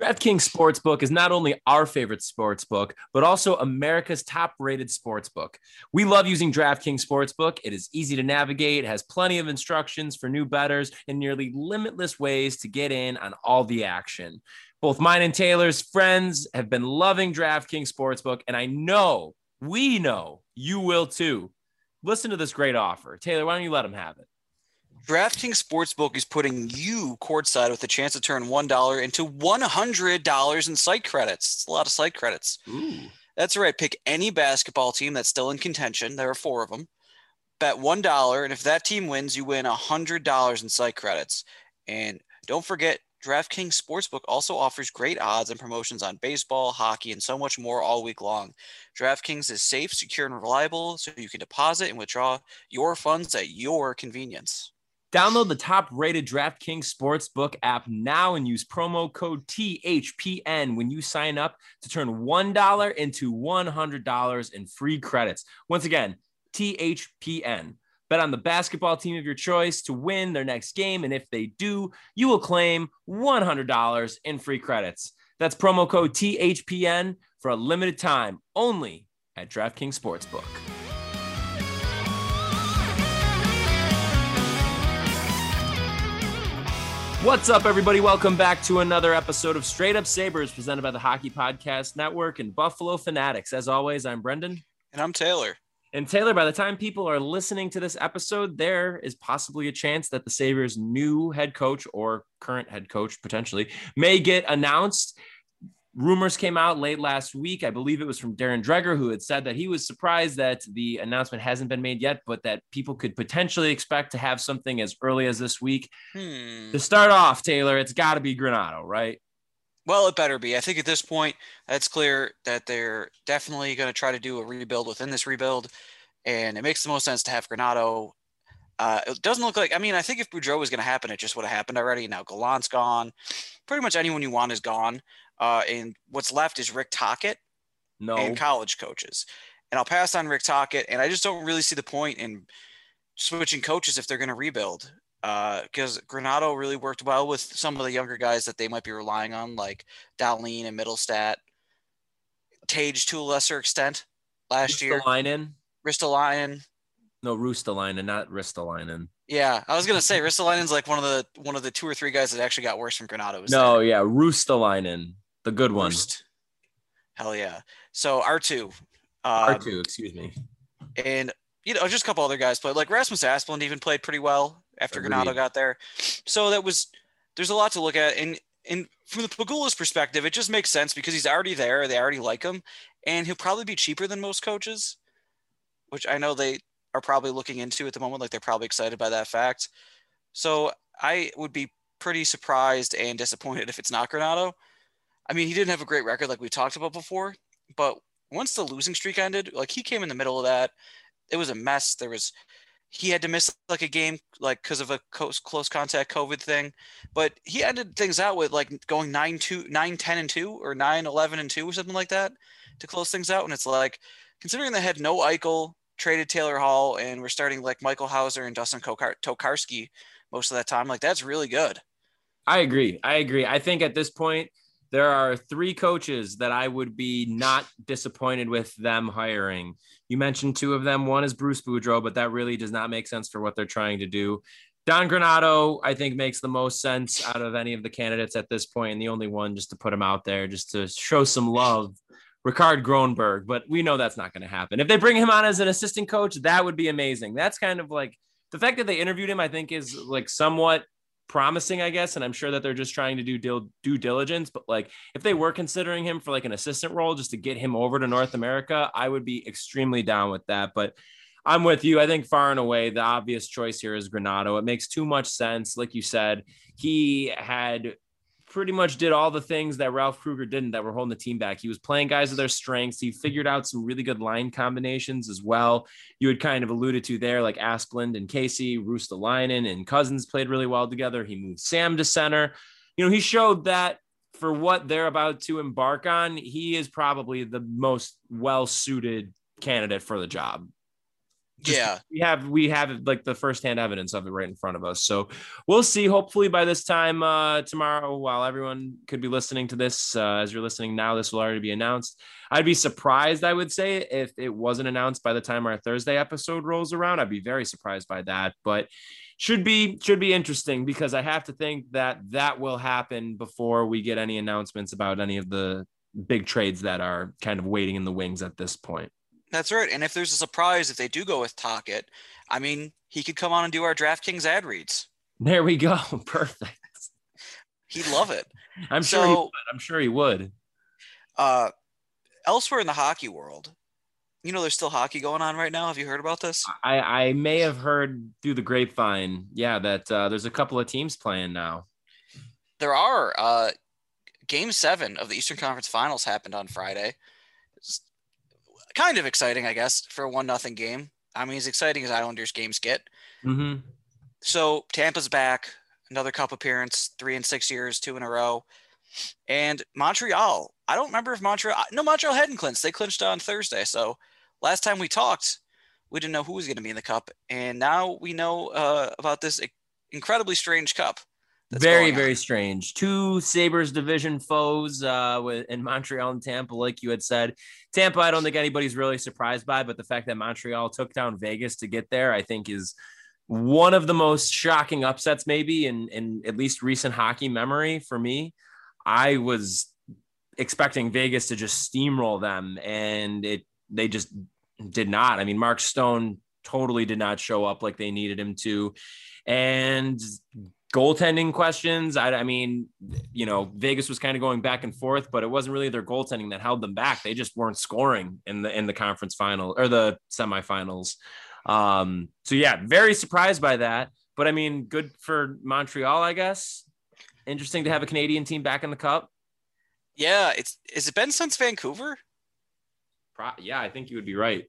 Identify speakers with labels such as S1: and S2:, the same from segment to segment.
S1: DraftKings Sportsbook is not only our favorite sportsbook, but also America's top rated sportsbook. We love using DraftKings Sportsbook. It is easy to navigate, has plenty of instructions for new bettors, and nearly limitless ways to get in on all the action. Both mine and Taylor's friends have been loving DraftKings Sportsbook, and I know, we know you will too. Listen to this great offer. Taylor, why don't you let them have it?
S2: DraftKings Sportsbook is putting you courtside with a chance to turn $1 into $100 in site credits. It's a lot of site credits.
S1: Ooh.
S2: That's right. Pick any basketball team that's still in contention. There are four of them. Bet $1, and if that team wins, you win $100 in site credits. And don't forget, DraftKings Sportsbook also offers great odds and promotions on baseball, hockey, and so much more all week long. DraftKings is safe, secure, and reliable, so you can deposit and withdraw your funds at your convenience.
S1: Download the top rated DraftKings Sportsbook app now and use promo code THPN when you sign up to turn $1 into $100 in free credits. Once again, THPN. Bet on the basketball team of your choice to win their next game. And if they do, you will claim $100 in free credits. That's promo code THPN for a limited time only at DraftKings Sportsbook. What's up, everybody? Welcome back to another episode of Straight Up Sabres presented by the Hockey Podcast Network and Buffalo Fanatics. As always, I'm Brendan.
S2: And I'm Taylor.
S1: And Taylor, by the time people are listening to this episode, there is possibly a chance that the Sabres' new head coach or current head coach potentially may get announced rumors came out late last week. I believe it was from Darren Dreger, who had said that he was surprised that the announcement hasn't been made yet, but that people could potentially expect to have something as early as this week.
S2: Hmm.
S1: To start off, Taylor, it's got to be Granato, right?
S2: Well, it better be. I think at this point, that's clear that they're definitely going to try to do a rebuild within this rebuild. And it makes the most sense to have Granato. Uh, it doesn't look like, I mean, I think if Boudreau was going to happen, it just would have happened already. Now Gallant's gone. Pretty much anyone you want is gone. Uh, and what's left is Rick Tocchet
S1: No.
S2: and college coaches. And I'll pass on Rick Tocchet. And I just don't really see the point in switching coaches if they're going to rebuild. Because Granato really worked well with some of the younger guys that they might be relying on, like Dahlin and Mittelstadt, Tage to a lesser extent last year,
S1: Ristolainen? No, Ruotsalainen, not Ristolainen.
S2: Yeah, I was gonna say Ristolainen's like one of the one of the two or three guys that actually got worse from Granato. was
S1: No,
S2: there.
S1: yeah, Ruotsalainen, the good one.
S2: Roost. Hell yeah. So R two. Um,
S1: R2, excuse me.
S2: and you know just a couple other guys played like Rasmus Asplund even played pretty well after
S1: Agreed.
S2: Granato got there. So that was there's a lot to look at and and from the Pegula's perspective, it just makes sense because he's already there. They already like him, and he'll probably be cheaper than most coaches, which I know they are probably looking into at the moment. Like they're probably excited by that fact. So I would be pretty surprised and disappointed if it's not Granato. I mean, he didn't have a great record like we talked about before, but once the losing streak ended, like he came in the middle of that. It was a mess. There was he had to miss like a game like because of a close, close contact COVID thing, but he ended things out with like going 9 2 9 10 and 2 or 9 11 and 2 or something like that to close things out and it's like considering they had no Eichel, traded Taylor Hall and we're starting like Michael Houser and Dustin Tokarski most of that time like that's really good.
S1: I agree. I agree. I think at this point, there are three coaches that I would be not disappointed with them hiring. You mentioned two of them. One is Bruce Boudreau, but that really does not make sense for what they're trying to do. Don Granato, I think, makes the most sense out of any of the candidates at this point, and the only one just to put him out there, just to show some love. Rikard Gronborg, but we know that's not going to happen. If they bring him on as an assistant coach, that would be amazing. That's kind of like the fact that they interviewed him, I think, is like somewhat promising, I guess. And I'm sure that they're just trying to do due diligence. But like, if they were considering him for like an assistant role just to get him over to North America, I would be extremely down with that. But I'm with you. I think far and away, the obvious choice here is Granato. It makes too much sense. Like you said, he had pretty much did all the things that Ralph Krueger didn't that were holding the team back. He was playing guys with their strengths. He figured out some really good line combinations as well. You had kind of alluded to there, like Asplund and Casey, Ruotsalainen and Cozens played really well together. He moved Sam to center. You know, he showed that for what they're about to embark on, he is probably the most well suited candidate for the job. Just
S2: yeah.
S1: we have we have like the firsthand evidence of it right in front of us. So we'll see. Hopefully by this time uh, tomorrow, while everyone could be listening to this, uh, as you're listening now, this will already be announced. I'd be surprised, I would say, if it wasn't announced by the time our Thursday episode rolls around. I'd be very surprised by that, but should be should be interesting because I have to think that that will happen before we get any announcements about any of the big trades that are kind of waiting in the wings at this point.
S2: That's right. And if there's a surprise, if they do go with Tocchet, I mean, he could come on and do our DraftKings ad reads.
S1: There we go. Perfect.
S2: He'd love it.
S1: I'm sure he would. I'm sure he would.
S2: Uh, elsewhere in the hockey world, you know, there's still hockey going on right now. Have you heard about this?
S1: I, I may have heard through the grapevine, yeah, that uh, there's a couple of teams playing now.
S2: There are. Uh, game seven of the Eastern Conference Finals happened on Friday. Kind of exciting, I guess, for a one nothing game. I mean, as exciting as Islanders games get.
S1: Mm-hmm.
S2: So Tampa's back, another cup appearance, three in six years, two in a row. And Montreal, I don't remember if Montreal, no, Montreal hadn't clinched. They clinched on Thursday. So last time we talked, we didn't know who was going to be in the cup. And now we know uh, about this incredibly strange cup.
S1: Very, very strange. Two Sabres division foes uh, with, in Montreal and Tampa, like you had said. Tampa, I don't think anybody's really surprised by, but the fact that Montreal took down Vegas to get there, I think is one of the most shocking upsets, maybe in, in at least recent hockey memory for me. I was expecting Vegas to just steamroll them, and it they just did not. I mean, Mark Stone totally did not show up like they needed him to. And goaltending questions. I, I, mean, you know, Vegas was kind of going back and forth, but it wasn't really their goaltending that held them back. They just weren't scoring in the in the conference final or the semifinals. Um, so yeah, very surprised by that. But I mean, good for Montreal, I guess. Interesting to have a Canadian team back in the cup.
S2: Yeah, it's has it been since Vancouver?
S1: Pro- yeah, I think you would be right.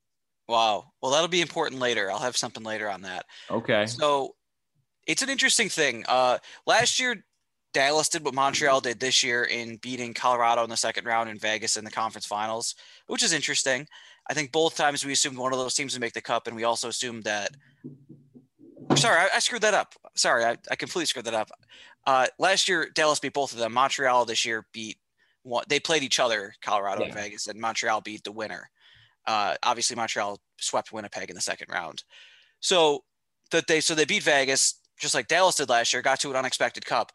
S2: Wow. Well, that'll be important later. I'll have something later on that.
S1: Okay.
S2: So it's an interesting thing. Uh, last year, Dallas did what Montreal did this year in beating Colorado in the second round and Vegas in the conference finals, which is interesting. I think both times we assumed one of those teams would make the cup, and we also assumed that. Sorry, I, I screwed that up. Sorry, I, I completely screwed that up. Uh, last year, Dallas beat both of them. Montreal this year beat one. They played each other, Colorado and Vegas, and Montreal beat the winner. Uh, obviously, Montreal swept Winnipeg in the second round. So that they so they beat Vegas just like Dallas did last year. Got to an unexpected cup.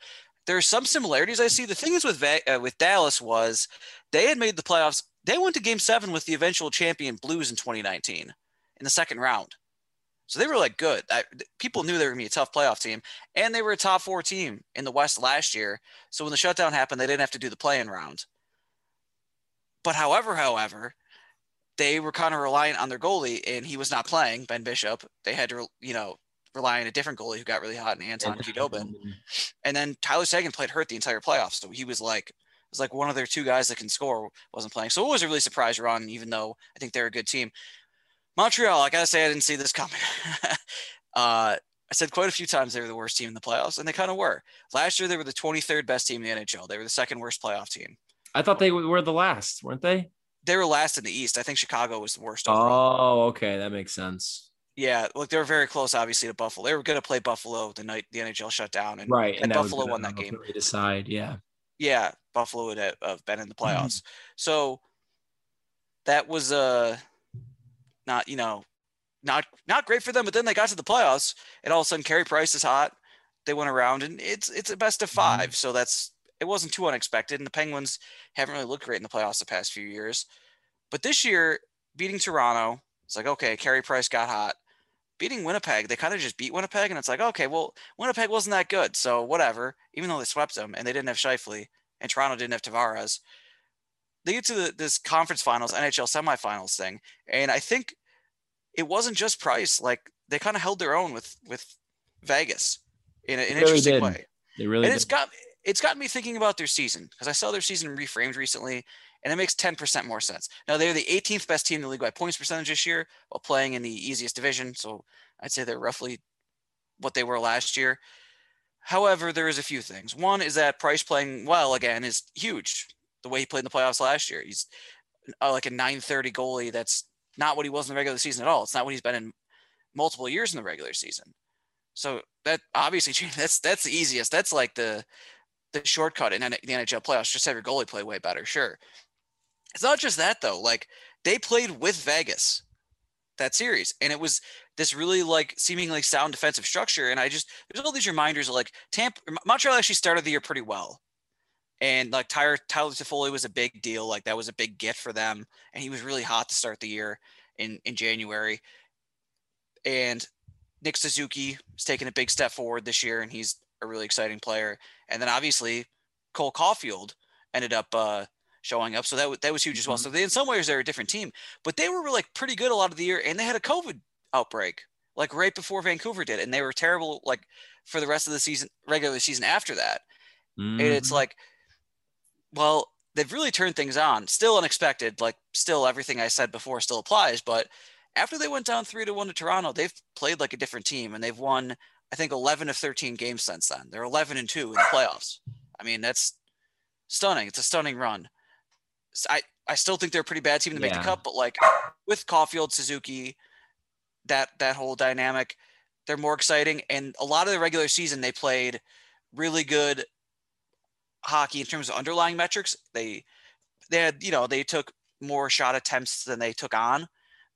S2: There are some similarities I see. The thing is with uh, with Dallas was they had made the playoffs. They went to Game Seven with the eventual champion Blues in 2019 in the second round. So they were like good. I, people knew they were gonna be a tough playoff team, and they were a top four team in the West last year. So when the shutdown happened, they didn't have to do the play-in round. But however, however, they were kind of reliant on their goalie, and he was not playing. Ben Bishop. They had to, you know, rely on a different goalie who got really hot in Anton Khudobin. And then Tyler Seguin played hurt the entire playoffs, so he was like it was like one of their two guys that can score wasn't playing. So it was a really surprise run, even though I think they're a good team. Montreal, I gotta say, I didn't see this coming. uh, I said quite a few times they were the worst team in the playoffs, and they kind of were. Last year, they were the 23rd best team in the NHL. They were the second worst playoff team.
S1: I thought they were the last, weren't they?
S2: They were last in the East. I think Chicago was the worst overall.
S1: Oh, okay, that makes sense.
S2: Yeah, look, they were very close, obviously, to Buffalo. They were going to play Buffalo the night the NHL shut down, and
S1: Right,
S2: and
S1: and
S2: Buffalo won that game.
S1: Decide, yeah.
S2: yeah, Buffalo would have been in the
S1: Mm-hmm.
S2: playoffs. So that was uh not you know not not great for them. But then they got to the playoffs, and all of a sudden, Carey Price is hot. They went around, and it's it's a best of
S1: Mm-hmm.
S2: 5 So that's it wasn't too unexpected. And the Penguins haven't really looked great in the playoffs the past few years. But this year, beating Toronto, it's like okay, Carey Price got hot. Beating Winnipeg, they kind of just beat Winnipeg, and it's like okay, well, Winnipeg wasn't that good, so whatever. Even though they swept them, and they didn't have Scheifele, and Toronto didn't have Tavares. They get to the, this conference finals, NHL semifinals thing, and I think it wasn't just Price. Like they kind of held their own with with Vegas in a- an
S1: really
S2: interesting
S1: did.
S2: way,
S1: They really
S2: and it's
S1: did.
S2: got it's gotten me thinking about their season because I saw their season reframed recently, and it makes ten percent more sense. Now they're the 18th best team in the league by points percentage this year, while playing in the easiest division. So I'd say they're roughly what they were last year. However, there is a few things. One is that Price playing well again is huge. The way he played in the playoffs last year, he's uh, like a 930 goalie. That's not what he was in the regular season at all. It's not what he's been in multiple years in the regular season. So that obviously that's that's the easiest. That's like the the shortcut in the NHL playoffs. Just have your goalie play way better. Sure. It's not just that though. Like they played with Vegas that series, and it was this really like seemingly sound defensive structure. And I just there's all these reminders of like Tampa Montreal actually started the year pretty well. And like Tyler Tyler Toffoli was a big deal. Like that was a big gift for them. And he was really hot to start the year in, in January. And Nick Suzuki is taking a big step forward this year, and he's a really exciting player. And then obviously Cole Caufield ended up uh, showing up, so that that was huge as well. Mm-hmm. So they, in some ways, they're a different team, but they were like pretty good a lot of the year, and they had a COVID outbreak like right before Vancouver did, and they were terrible like for the rest of the season, regular season after that. Mm-hmm. And it's mm-hmm. like, well, they've really turned things on. Still unexpected, like still everything I said before still applies, but after they went down three to one to Toronto, they've played like a different team, and they've won I think 11 of 13 games since then. They're 11 and two in the playoffs. I mean, that's stunning. It's a stunning run. I I still think they're a pretty bad team to make yeah. the cup, but like with Caufield, Suzuki, that that whole dynamic, they're more exciting. And a lot of the regular season, they played really good hockey in terms of underlying metrics. They they had you know they took more shot attempts than they took on,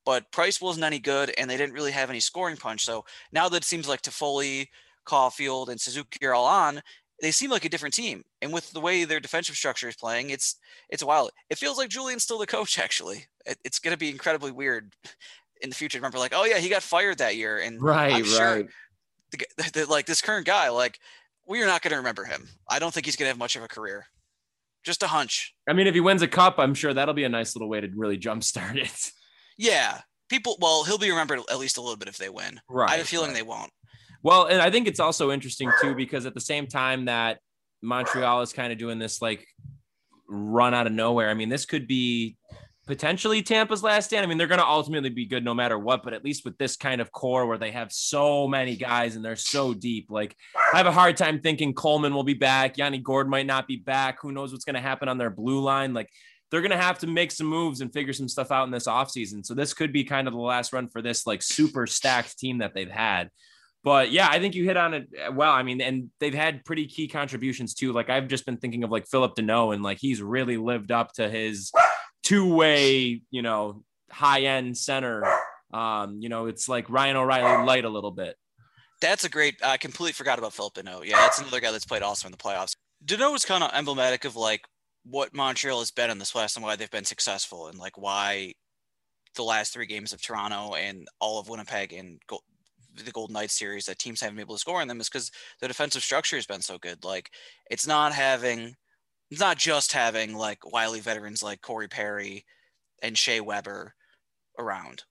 S2: but Price wasn't any good, and they didn't really have any scoring punch. So now that it seems like Toffoli, Caufield, and Suzuki are all on, they seem like a different team. And with the way their defensive structure is playing, it's it's wild. It feels like Julien's still the coach. Actually, it, it's going to be incredibly weird in the future. Remember, like, oh yeah, he got fired that year, and
S1: right, I'm sure right.
S2: The, the, the, like this current guy, like we are not going to remember him. I don't think he's going to have much of a career. Just a hunch.
S1: I mean, if he wins a cup, I'm sure that'll be a nice little way to really jumpstart it.
S2: Yeah, people. Well, he'll be remembered at least a little bit if they win. Right. I have a feeling right. they won't.
S1: Well, and I think it's also interesting too because at the same time that Montreal is kind of doing this like run out of nowhere. I mean, this could be potentially Tampa's last stand. I mean, they're going to ultimately be good no matter what, but at least with this kind of core where they have so many guys and they're so deep, like I have a hard time thinking Coleman will be back. Yanni Gourde might not be back. Who knows what's going to happen on their blue line? Like they're going to have to make some moves and figure some stuff out in this offseason. So this could be kind of the last run for this like super stacked team that they've had. But yeah, I think you hit on it uh, well. I mean, and they've had pretty key contributions too. Like I've just been thinking of like Phillip Danault, and like he's really lived up to his two-way, you know, high-end center. Um, you know, it's like Ryan O'Reilly light a little bit.
S2: That's a great. I completely forgot about Phillip Danault. Yeah, that's another guy that's played awesome in the playoffs. Danault was kind of emblematic of like what Montreal has been in this playoffs and why they've been successful, and like why the last three games of Toronto and all of Winnipeg and the Golden Knights series that teams haven't been able to score on them is because the defensive structure has been so good. Like it's not having, it's not just having like wily veterans like Corey Perry and Shea Weber around.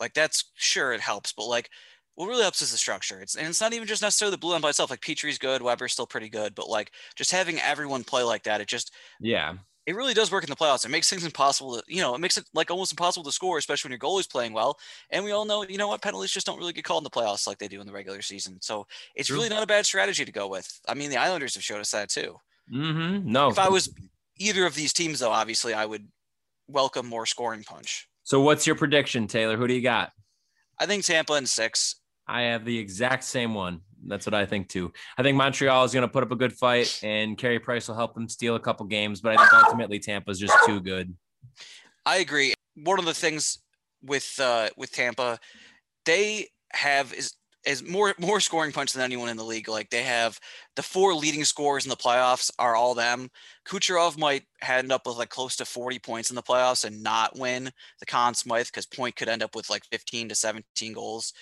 S2: Like that's sure it helps, but like what really helps is the structure. It's and it's not even just necessarily the blue line by itself. Like Petry's good, Weber's still pretty good, but like just having everyone play like that, it just
S1: yeah
S2: it really does work in the playoffs. It makes things impossible to, you know, it makes it like almost impossible to score, especially when your goalie's playing well. And we all know, you know what, penalties just don't really get called in the playoffs like they do in the regular season. So it's True. really not a bad strategy to go with. I mean, the Islanders have showed us that too.
S1: Mm-hmm. No.
S2: If I was either of these teams, though, obviously I would welcome more scoring punch.
S1: So what's your prediction, Taylor? Who do you got?
S2: I think Tampa in six.
S1: I have the exact same one. That's what I think too. I think Montreal is going to put up a good fight, and Carey Price will help them steal a couple games. But I think ultimately Tampa is just too good.
S2: I agree. One of the things with uh, with Tampa, they have is is more more scoring punch than anyone in the league. Like they have the four leading scorers in the playoffs are all them. Kucherov might end up with like close to 40 points in the playoffs and not win the Conn Smythe because Point could end up with like 15 to 17 goals.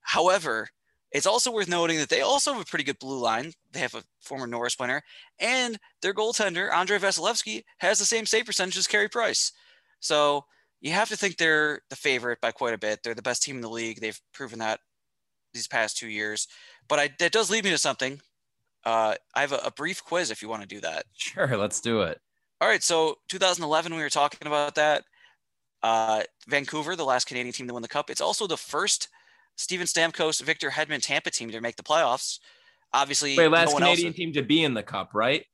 S2: However, it's also worth noting that they also have a pretty good blue line. They have a former Norris winner, and their goaltender, Andrei Vasilevskiy, has the same save percentage as Carey Price. So you have to think they're the favorite by quite a bit. They're the best team in the league. They've proven that these past two years. But I, that does lead me to something. Uh, I have a, a brief quiz if you want to do that.
S1: Sure, let's do it.
S2: All right. So 2011, we were talking about that. Uh, Vancouver, the last Canadian team to win the cup. It's also the first Steven Stamkos, Victor Hedman Tampa team to make the playoffs. Obviously,
S1: Wait, last no Canadian else... team to be in the cup, right?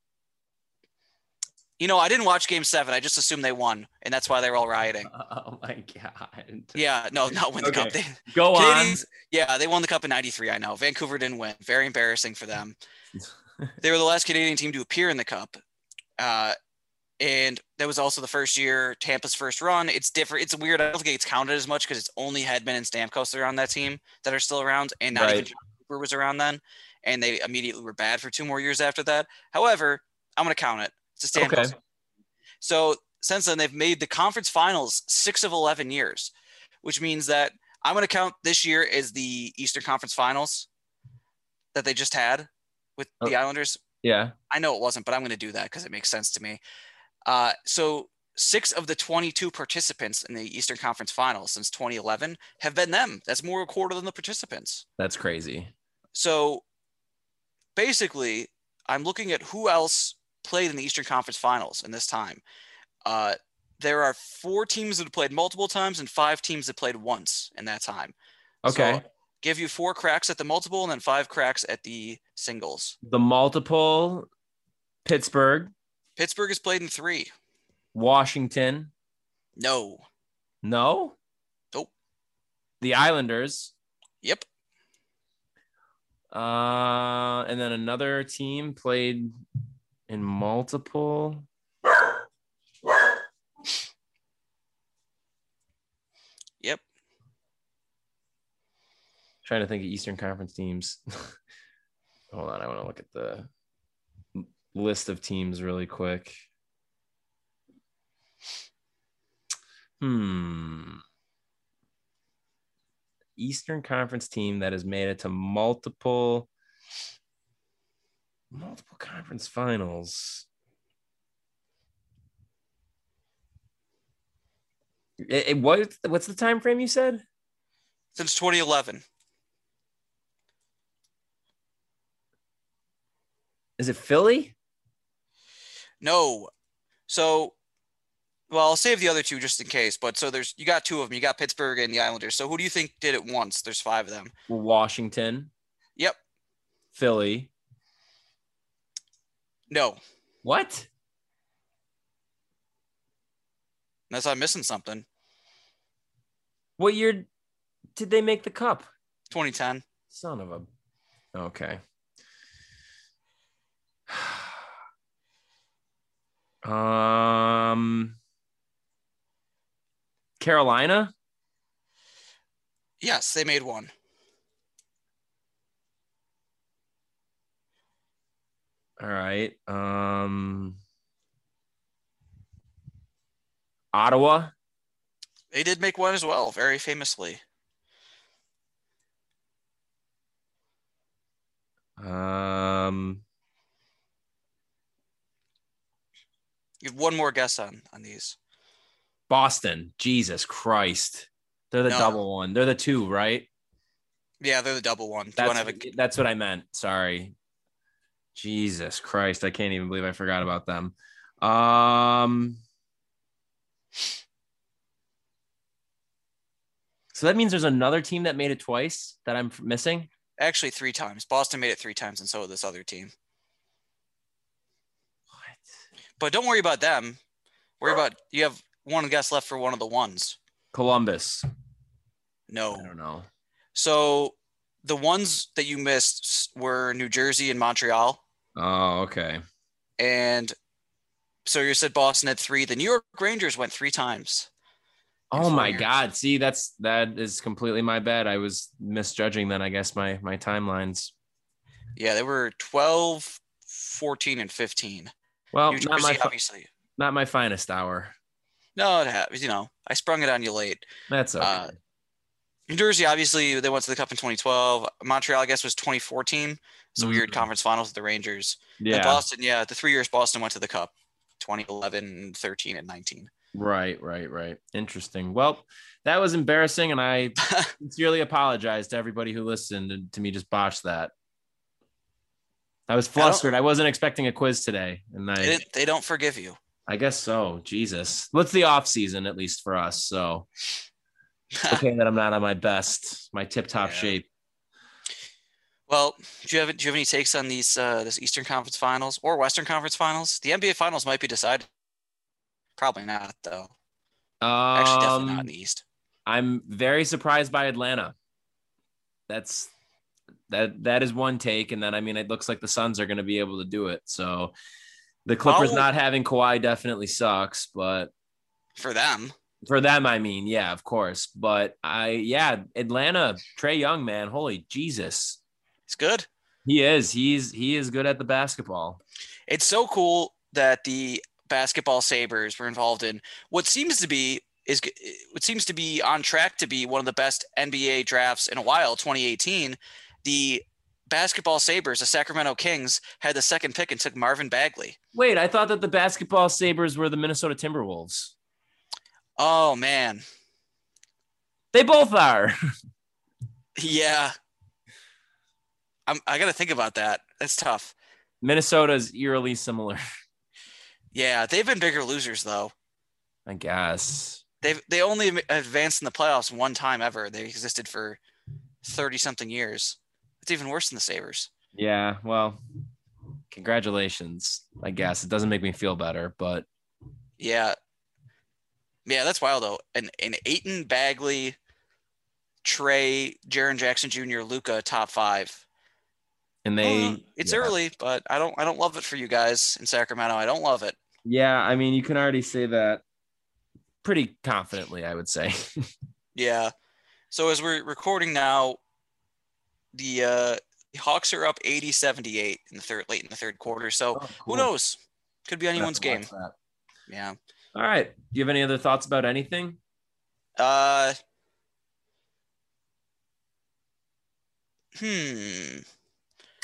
S2: You know, I didn't watch Game Seven. I just assumed they won, and that's why they were all rioting.
S1: Oh my god.
S2: Yeah, no, not win the cup. They,
S1: Go on.
S2: Yeah, they won the cup in '93. I know. Vancouver didn't win. Very embarrassing for them. they were the last Canadian team to appear in the cup, uh, and that was also the first year Tampa's first run. It's different. It's weird. I don't think it's counted as much because it's only Hedman and Stamkos that are on that team that are still around, and not even Jon Cooper was around then. And they immediately were bad for two more years after that. However, I'm going to count it. It's a Stamkos.
S1: Okay.
S2: So since then, they've made the conference finals six of 11 years, which means that I'm going to count this year as the Eastern Conference Finals that they just had with the oh. Islanders.
S1: Yeah.
S2: I know it wasn't, but I'm going to do that because it makes sense to me. Uh, so six of the 22 participants in the Eastern Conference Finals since 2011 have been them. That's more a quarter than the participants.
S1: That's crazy.
S2: So basically, I'm looking at who else played in the Eastern Conference Finals in this time. Uh, there are four teams that have played multiple times and five teams that played once in that time.
S1: Okay.
S2: So give you four cracks at the multiple and then five cracks at the singles.
S1: the multiple Pittsburgh,
S2: Pittsburgh has played in three.
S1: Washington.
S2: No.
S1: No.
S2: Nope.
S1: The Islanders.
S2: Yep.
S1: Uh, and then another team played in multiple.
S2: Yep.
S1: Trying to think of Eastern Conference teams. Hold on, I want to look at the list of teams really quick. Hmm. Eastern Conference team that has made it to multiple multiple conference finals. It, it- what what's the time frame you said?
S2: Since 2011.
S1: Is it Philly?
S2: No. So, well, I'll save the other two just in case. But so there's you got two of them. You got Pittsburgh and the Islanders. So who do you think did it once? There's five of them.
S1: Washington,
S2: Yep.
S1: Philly.
S2: No.
S1: What?
S2: Unless I'm missing something.
S1: What year did they make the cup?
S2: 2010.
S1: Son of a. Okay. Um. Carolina.
S2: Yes, they made one.
S1: All right. Um. Ottawa.
S2: They did make one as well, very famously.
S1: Um.
S2: You have one more guess on on these.
S1: Boston. Jesus Christ. They're the
S2: No.
S1: double one. They're the two, right?
S2: Yeah, they're the double one.
S1: That's,
S2: a
S1: that's what I meant. Sorry. Jesus Christ. I can't even believe I forgot about them. Um So that means there's another team that made it twice that I'm missing.
S2: actually three times? Boston made it three times, and so did this other team.
S1: What?
S2: But don't worry about them. Worry about you have one guess left for one of the ones.
S1: Columbus.
S2: No.
S1: I don't know.
S2: So the ones that you missed were New Jersey and Montreal.
S1: Oh, okay.
S2: And so you said Boston had three. The New York Rangers went three times. in
S1: Oh
S2: four
S1: my
S2: years.
S1: god. See, that's that is completely my bad. I was misjudging then, I guess, my my timelines.
S2: Yeah, they were 12, 14, and 15.
S1: Well,
S2: New
S1: not my
S2: obviously.
S1: not my finest hour.
S2: No, it happens. You know, I sprung it on you late.
S1: That's okay.
S2: Uh, New Jersey, obviously, they went to the Cup in 2012. Montreal, I guess, was 2014. So weird
S1: Mhm.
S2: conference finals with the Rangers. And
S1: yeah.
S2: Boston, yeah, the three years Boston went to the Cup 2011, 13, and 19.
S1: Right, right, right. Interesting. Well, that was embarrassing, and I sincerely apologize to everybody who listened to me just botch that. I was flustered. I, wasn't expecting a quiz today, and
S2: they,
S1: I
S2: didn't, they don't forgive you.
S1: I guess so. Jesus, what's the off season at least for us? So okay that I'm not on my best, my tip top
S2: Yeah.
S1: shape.
S2: Well, do you have do you have any takes on these uh, this Eastern Conference Finals or Western Conference Finals? The NBA Finals might be decided. Probably not, though. Actually, definitely not in
S1: Um,
S2: the East.
S1: I'm very surprised by Atlanta. That's that that is one take, and then I mean it looks like the Suns are going to be able to do it. So the Clippers not having Kawhi definitely sucks, but
S2: For them,
S1: for them, I mean, yeah, of course. But I yeah, Atlanta, Trae Young, man, holy Jesus,
S2: it's good.
S1: he is he's he is good at the basketball.
S2: It's so cool that the basketball Sabres were involved in what seems to be is what seems to be on track to be one of the best NBA drafts in a while. 2018, the basketball Sabres, the Sacramento Kings, had the second pick and took Marvin Bagley.
S1: Wait, I thought that the basketball Sabres were the Minnesota Timberwolves.
S2: Oh man,
S1: They both are.
S2: yeah. I'm, I got to think about that. That's tough.
S1: Minnesota's eerily similar,
S2: Yeah, they've been bigger losers though.
S1: I guess.
S2: They've they only advanced in the playoffs one time ever. They existed for thirty something years. It's even worse than the Sabres.
S1: Yeah, well, congratulations. I guess it doesn't make me feel better, but
S2: Yeah, yeah, that's wild though. And and Ayton Bagley, Trey, Jaren Jackson Jr., Luka, top five.
S1: and they
S2: Uh, it's
S1: yeah.
S2: early, but I don't I don't love it for you guys in Sacramento. I don't love it.
S1: Yeah, I mean, you can already say that pretty confidently, I would say.
S2: Yeah. So as we're recording now, the uh, Hawks are up 80-78 in the third late in the third quarter. So who knows? Could be anyone's game. Yeah.
S1: All right. Do you have any other thoughts about anything?
S2: Uh. Hmm.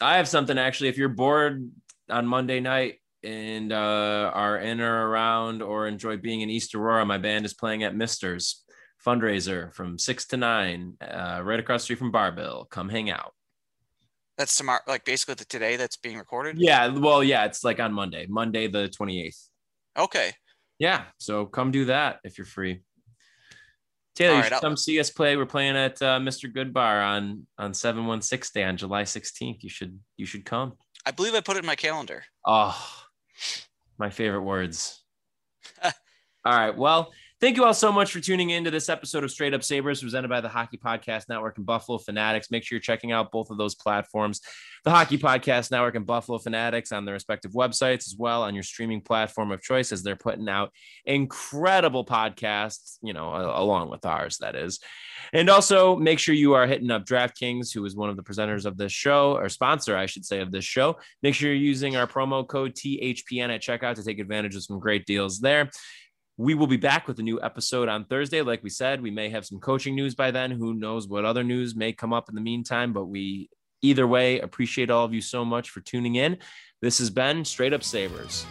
S1: I have something actually. If you're bored on Monday night and uh, are in or around or enjoy being in East Aurora, my band is playing at Mister's fundraiser from six to nine, uh, right across the street from Barbill. Come hang out.
S2: That's tomorrow, like basically the today that's being recorded.
S1: Yeah. Well, yeah, it's like on Monday, Monday the 28th.
S2: Okay.
S1: Yeah. So come do that if you're free. Taylor,
S2: All
S1: you
S2: right,
S1: should
S2: I'll-
S1: come see us play. We're playing at uh, Mr. Good Bar on on 716 Day on July 16th. You should you should come.
S2: I believe I put it in my calendar.
S1: Oh, my favorite words. all right. Well, thank you all so much for tuning in to this episode of Straight Up Sabres presented by the Hockey Podcast Network and Buffalo Fanatics. Make sure you're checking out both of those platforms, the Hockey Podcast Network and Buffalo Fanatics on their respective websites, as well on your streaming platform of choice as they're putting out incredible podcasts, you know, along with ours, that is. And also make sure you are hitting up DraftKings, who is one of the presenters of this show, or sponsor, I should say, of this show. Make sure you're using our promo code THPN at checkout to take advantage of some great deals there. We will be back with a new episode on Thursday. Like we said, we may have some coaching news by then. Who knows what other news may come up in the meantime, but we either way appreciate all of you so much for tuning in. This has been Straight Up Sabres.